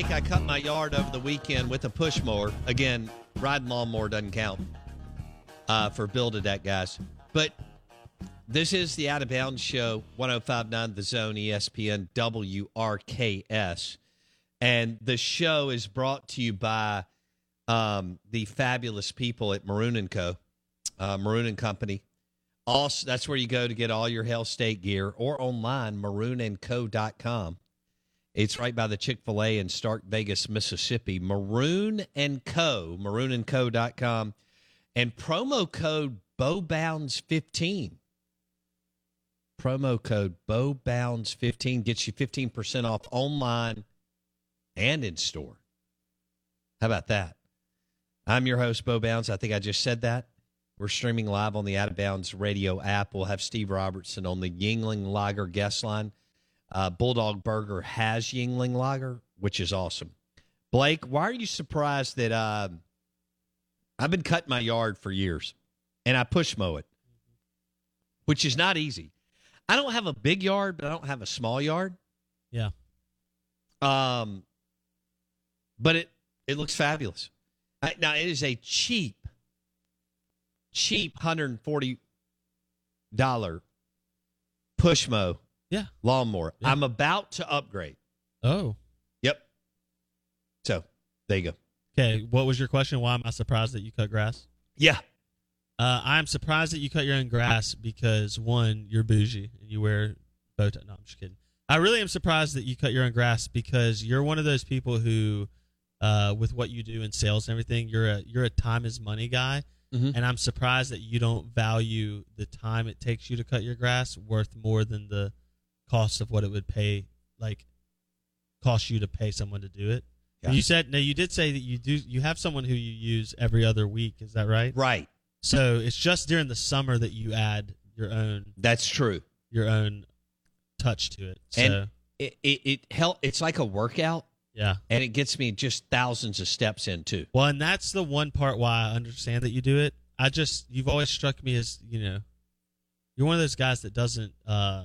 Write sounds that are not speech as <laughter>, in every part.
Blake I cut my yard over the weekend with a push mower. Again, riding lawnmower doesn't count uh, for Build a Deck guys. But this is the Out of Bounds Show, 1059 The Zone, ESPN, WRKS. And the show is brought to you by um, the fabulous people at Maroon Co. Uh, Maroon and Company. Also, that's where you go to get all your Hail State gear or online, maroonandco.com. It's right by the Chick fil A in Stark Vegas, Mississippi. Maroon and Co. Maroonandco.com. And promo code BowBounds15. Promo code BowBounds15 gets you 15% off online and in store. How about that? I'm your host, Bo Bounds. I think I just said that. We're streaming live on the Out of Bounds radio app. We'll have Steve Robertson on the Yuengling Lager guest line. Uh, Bulldog Burger has Yuengling Lager, which is awesome. Blake, why are you surprised that uh, I've been cutting my yard for years and I push mow it, which is not easy. I don't have a big yard, but I don't have a small yard. Yeah. Um, but it it looks fabulous. I, now it is a cheap, cheap hundred and forty dollar push mow Yeah. lawnmower. Yeah. I'm about to upgrade. Oh. Yep. So there you go. Okay. What was your question? Why am I surprised that you cut grass? Yeah. Uh, I'm surprised that you cut your own grass because one, you're bougie and you wear bow tie. No, I'm just kidding. I really am surprised that you cut your own grass because you're one of those people who, uh, with what you do in sales and everything, you're a you're a time is money guy, Mhm. and I'm surprised that you don't value the time it takes you to cut your grass worth more than the cost of what it would pay, like, cost you to pay someone to do it. Yeah. You said no. You did say that you do. You have someone who you use every other week. Is that right? Right. So it's just during the summer that you add your own That's true. your own touch to it. So And it it, it help. It's like a workout, yeah. and it gets me just thousands of steps in too. Well, and that's the one part why I understand that you do it. I just you've always struck me as you know, you're one of those guys that doesn't. uh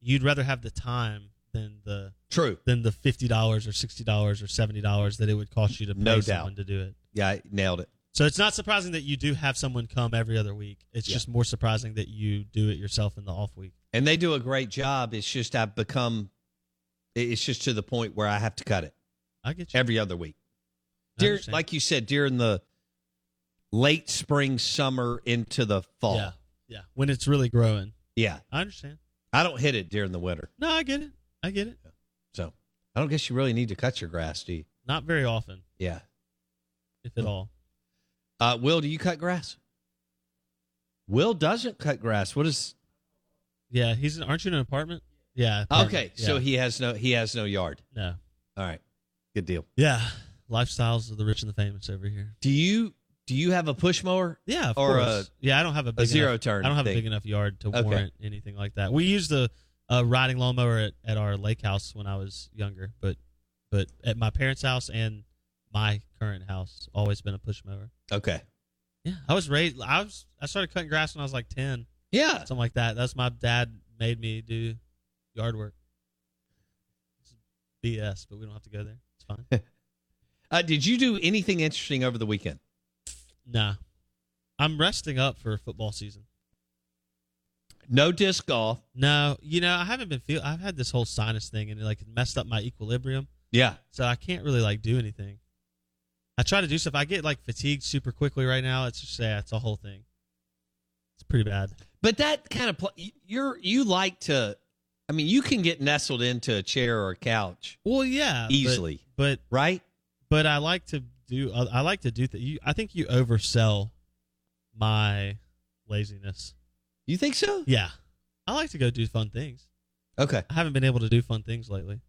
You'd rather have the time than the True. than the fifty dollars or sixty dollars or seventy dollars that it would cost you to pay No doubt. someone to do it. Yeah, I nailed it. So it's not surprising that you do have someone come every other week. It's Yeah. just more surprising that you do it yourself in the off week. And they do a great job. It's just I've become. It's just to the point where I have to cut it I get you. every other week. Dear, like you said, during the late spring, summer into the fall. Yeah, yeah. When it's really growing, Yeah. I understand. I don't hit it during the winter. No, I get it. I get it. So I don't guess you really need to cut your grass, do you? Not very often, Yeah. if at all. Uh, Will, do you cut grass? Will doesn't cut grass. What is? Yeah, he's. In, aren't you in an apartment? Yeah. apartment. Okay, so Yeah. he has no he has no yard. no. All right, good deal. Yeah, lifestyles of the rich and the famous over here. Do you do you have a push mower? Yeah, of Or course. yeah, I don't have a big zero enough, turn I don't have thing. a big enough yard to Okay. warrant anything like that. We used the uh, riding lawnmower at, at our lake house when I was younger, but but at my parents' house and my current house, always been a push mower. Okay. Yeah, I was raised. I was. I started cutting grass when I was like ten, Yeah. something like that. That's my dad made me do yard work. It's BS, but we don't have to go there. It's fine. <laughs> Uh, did you do anything interesting over the weekend? Nah, I'm resting up for football season. No disc golf. No, you know I haven't been feel. I've had this whole sinus thing and it like messed up my equilibrium, Yeah. so I can't really like do anything. I try to do stuff. I get like fatigued super quickly right now. It's just yeah, it's a whole thing. It's pretty bad. But that kind of pl- you're you like to. I mean, you can get nestled into a chair or a couch, Well, yeah, but- Easily. but right? but I like to do. I like to do that. You, I think you oversell my laziness. You think so? Yeah, I like to go do fun things. Okay. I haven't been able to do fun things lately.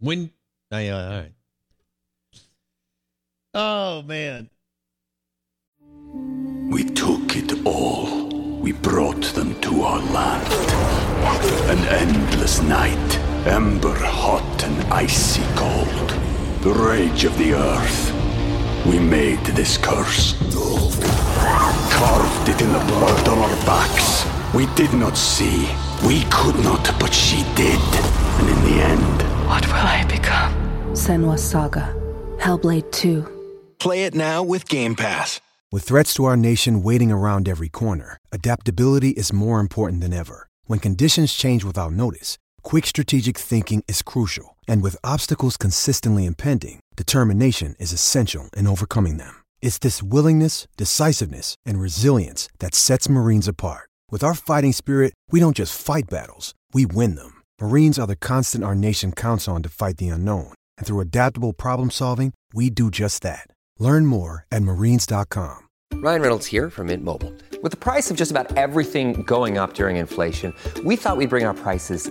When? Oh, yeah, all right. Oh man. We took it all. We brought them to our land. An endless night, ember hot and icy cold. The rage of the earth. We made this curse. Carved it in the blood on our backs. We did not see. We could not, but she did. And in the end, What will I become? Senua's Saga. Hellblade 2. Play it now with Game Pass. With threats to our nation waiting around every corner, adaptability is more important than ever. When conditions change without notice, quick strategic thinking is crucial. And with obstacles consistently impending, determination is essential in overcoming them. It's this willingness, decisiveness, and resilience that sets Marines apart. With our fighting spirit, we don't just fight battles, we win them. Marines are the constant our nation counts on to fight the unknown. And through adaptable problem solving, we do just that. Learn more at marines.com. Ryan Reynolds here from Mint Mobile. With the price of just about everything going up during inflation, we thought we'd bring our prices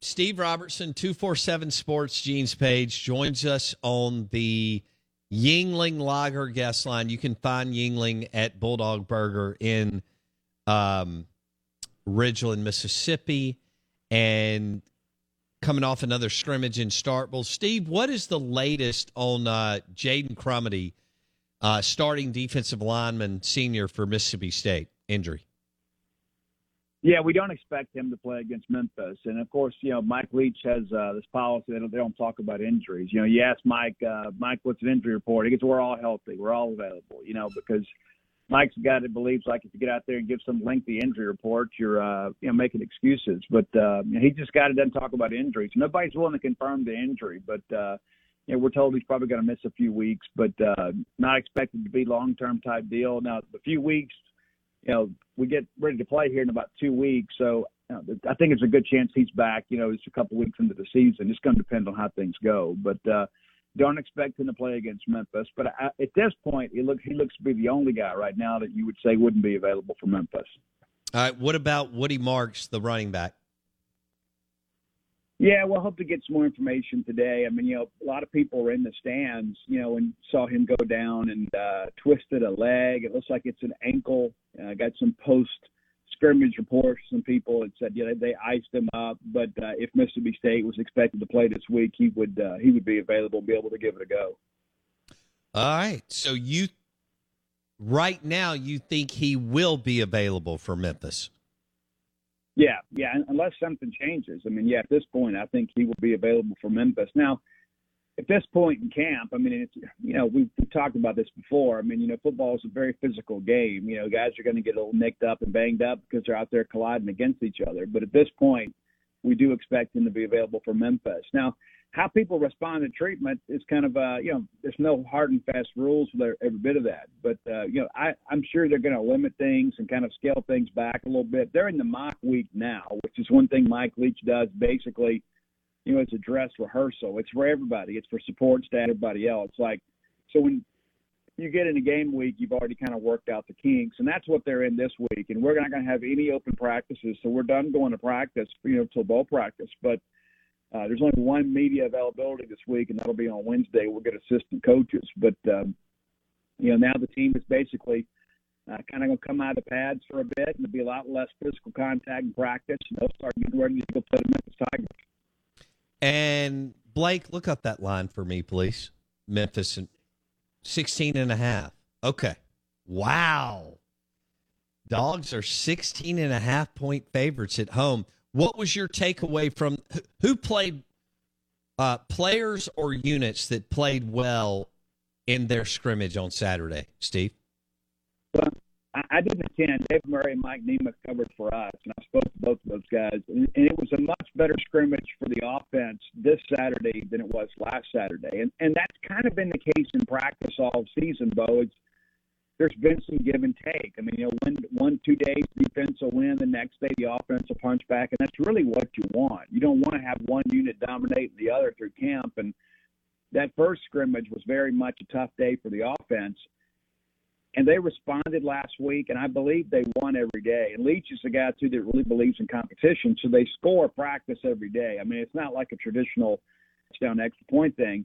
Steve Robertson, 247 Sports Gene's page, joins us on the Yuengling Lager guest line. You can find Yuengling at Bulldog Burger in um, Ridgeland, Mississippi, and coming off another scrimmage in Starkville. Steve, what is the latest on uh, Jaden Crumedy, uh, starting defensive lineman, senior for Mississippi State, injury? Yeah, we don't expect him to play against Memphis, and of course, you know Mike Leach has uh, this policy they don't, they don't talk about injuries. You know, you ask Mike, uh, Mike, what's an injury report? He gets, we're all healthy, we're all available. You know, because Mike's a guy that believes like if you get out there and give some lengthy injury report, you're uh, you know making excuses. But uh, he just got it doesn't talk about injuries. Nobody's willing to confirm the injury, but uh, you know we're told he's probably going to miss a few weeks, but uh, not expected to be long term type deal. Now the few weeks you know, we get ready to play here in about two weeks. So you know, I think it's a good chance he's back. You know, it's a couple weeks into the season. It's going to depend on how things go, but uh, don't expect him to play against Memphis. But I, at this point, he looks he looks to be the only guy right now that you would say wouldn't be available for Memphis. All right. What about Woody Marks, the running back? Yeah, we'll hope to get some more information today. I mean, you know, a lot of people were in the stands, you know, and saw him go down and uh, twisted a leg. It looks like it's an ankle. Uh, got some post scrimmage reports from people that said, you know, they iced him up. But uh, if Mississippi State was expected to play this week, he would uh, he would be available, and be able to give it a go. All right. So you right now you think he will be available for Memphis? Yeah, yeah, unless something changes. I mean, yeah, at this point, I think he will be available for Memphis. Now, at this point in camp, I mean, it's you know we've, we've talked about this before. I mean, you know, football is a very physical game. You know, guys are going to get a little nicked up and banged up because they're out there colliding against each other. But at this point, we do expect him to be available for Memphis. Now, how people respond to treatment is kind of uh, you know, there's no hard and fast rules for every bit of that. But uh, you know, I, I'm sure they're going to limit things and kind of scale things back a little bit. They're in the mock week now, which is one thing Mike Leach does basically you know, it's a dress rehearsal. It's for everybody. It's for support staff, everybody else. Like, so when you get in a game week, you've already kind of worked out the kinks, and that's what they're in this week. And we're not going to have any open practices, so we're done going to practice, you know, till bowl practice. But uh, there's only one media availability this week, and that'll be on Wednesday. We'll get assistant coaches, but um, you know, now the team is basically uh, kind of going to come out of the pads for a bit, and there'll be a lot less physical contact in practice, and they'll start getting ready to go play the Memphis Tigers. And Blake, look up that line for me, please. Memphis and 16 and a half. Okay. Wow. Dogs are 16 and a half point favorites at home. What was your takeaway from who played uh, players or units that played well in their scrimmage on Saturday, Steve? Well, I, didn't attend. Dave Murray and Mike Nemeth covered for us, and I spoke to both of those guys. And, and it was a much better scrimmage for the offense this Saturday than it was last Saturday. And and that's kind of been the case in practice all season, Bo. It's there's been some give and take. I mean, you know, one one two days defense will win, the next day the offense will punch back, and that's really what you want. You don't want to have one unit dominate the other through camp. And that first scrimmage was very much a tough day for the offense and they responded last week, and I believe they won every day. And Leach is a guy too that really believes in competition, so they score practice every day. I mean, it's not like a traditional touchdown extra point thing.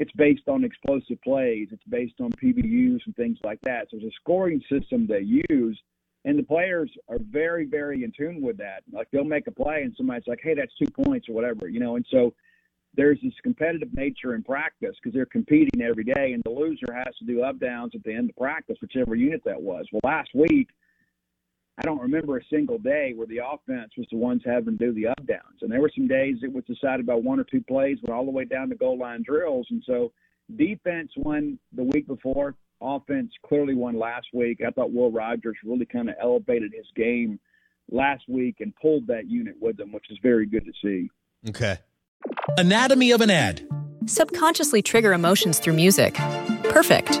It's based on explosive plays. It's based on PBUs and things like that. So there's a scoring system they use, and the players are very, very in tune with that. Like they'll make a play, and somebody's like, "Hey, that's two points" or whatever, you know. And so there's this competitive nature in practice because they're competing every day, and the loser has to do up downs at the end of practice, whichever unit that was. Well, last week, I don't remember a single day where the offense was the ones having to do the up downs, and there were some days it was decided by one or two plays, went all the way down to goal line drills, and so defense won the week before. Offense clearly won last week. I thought Will Rogers really kind of elevated his game last week and pulled that unit with him, which is very good to see. Okay. Anatomy of an ad. Subconsciously trigger emotions through music. Perfect.